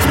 Okay.